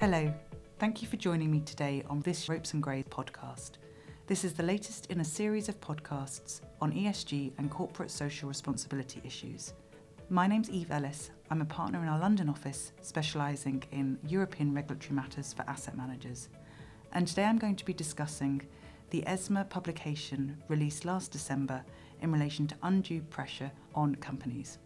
Hello, thank you for joining me today on this Ropes and Gray podcast. This is the latest in a series of podcasts on ESG and corporate social responsibility issues. My name's Eve Ellis. I'm a partner in our London office specialising in European regulatory matters for asset managers. And today I'm going to be discussing the ESMA publication released last December in relation to undue pressure on companies.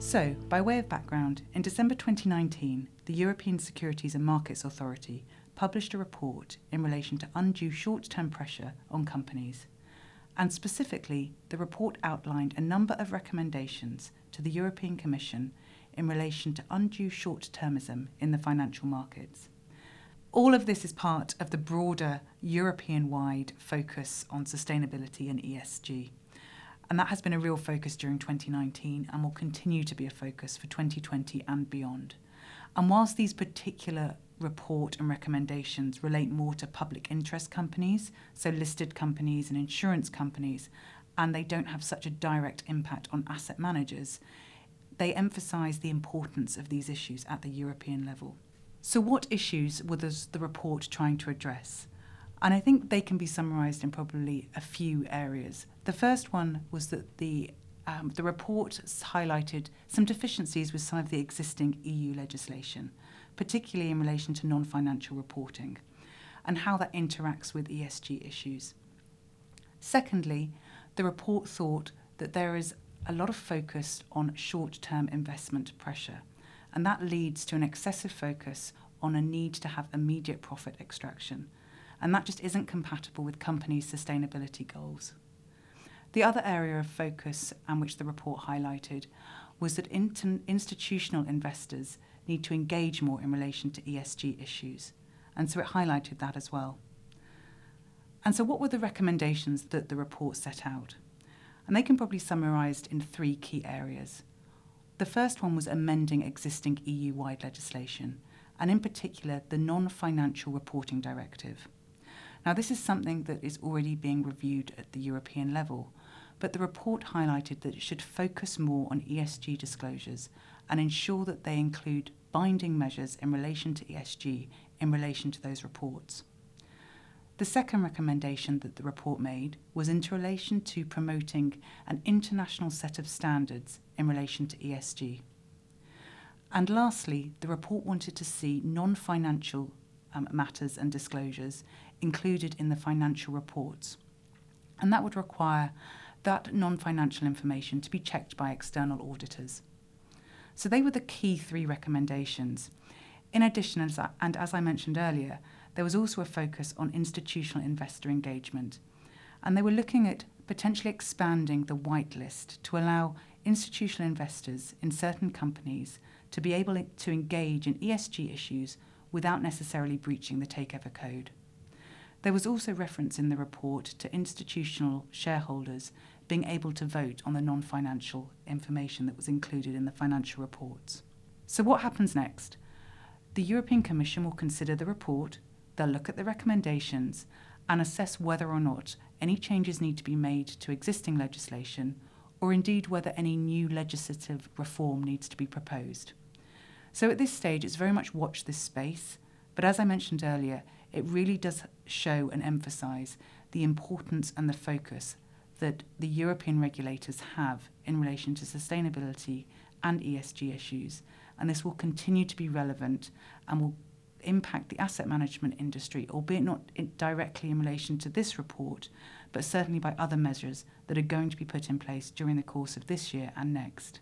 So, by way of background, in December 2019, the European Securities and Markets Authority published a report in relation to undue short term pressure on companies. And specifically, the report outlined a number of recommendations to the European Commission in relation to undue short termism in the financial markets. All of this is part of the broader European wide focus on sustainability and ESG. And that has been a real focus during 2019 and will continue to be a focus for 2020 and beyond. And whilst these particular report and recommendations relate more to public interest companies, so listed companies and insurance companies, and they don't have such a direct impact on asset managers, they emphasise the importance of these issues at the European level. So, what issues was the report trying to address? And I think they can be summarised in probably a few areas. The first one was that the um, the report highlighted some deficiencies with some of the existing EU legislation, particularly in relation to non financial reporting, and how that interacts with ESG issues. Secondly, the report thought that there is a lot of focus on short term investment pressure, and that leads to an excessive focus on a need to have immediate profit extraction and that just isn't compatible with companies' sustainability goals. The other area of focus, and which the report highlighted, was that inter- institutional investors need to engage more in relation to ESG issues, and so it highlighted that as well. And so, what were the recommendations that the report set out? And they can probably summarised in three key areas. The first one was amending existing EU wide legislation, and in particular the Non Financial Reporting Directive. Now, this is something that is already being reviewed at the European level, but the report highlighted that it should focus more on ESG disclosures and ensure that they include binding measures in relation to ESG in relation to those reports. The second recommendation that the report made was in relation to promoting an international set of standards in relation to ESG. And lastly, the report wanted to see non financial um, matters and disclosures included in the financial reports. And that would require that non financial information to be checked by external auditors. So they were the key three recommendations. In addition, as I, and as I mentioned earlier, there was also a focus on institutional investor engagement. And they were looking at potentially expanding the whitelist to allow institutional investors in certain companies to be able to engage in ESG issues without necessarily breaching the Takeover Code. There was also reference in the report to institutional shareholders being able to vote on the non financial information that was included in the financial reports. So, what happens next? The European Commission will consider the report, they'll look at the recommendations, and assess whether or not any changes need to be made to existing legislation, or indeed whether any new legislative reform needs to be proposed. So, at this stage, it's very much watch this space, but as I mentioned earlier, it really does show and emphasise the importance and the focus that the European regulators have in relation to sustainability and ESG issues. And this will continue to be relevant and will impact the asset management industry, albeit not in directly in relation to this report, but certainly by other measures that are going to be put in place during the course of this year and next.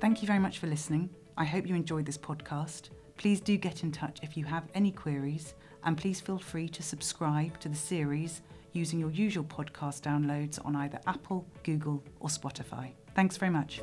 Thank you very much for listening. I hope you enjoyed this podcast. Please do get in touch if you have any queries, and please feel free to subscribe to the series using your usual podcast downloads on either Apple, Google, or Spotify. Thanks very much.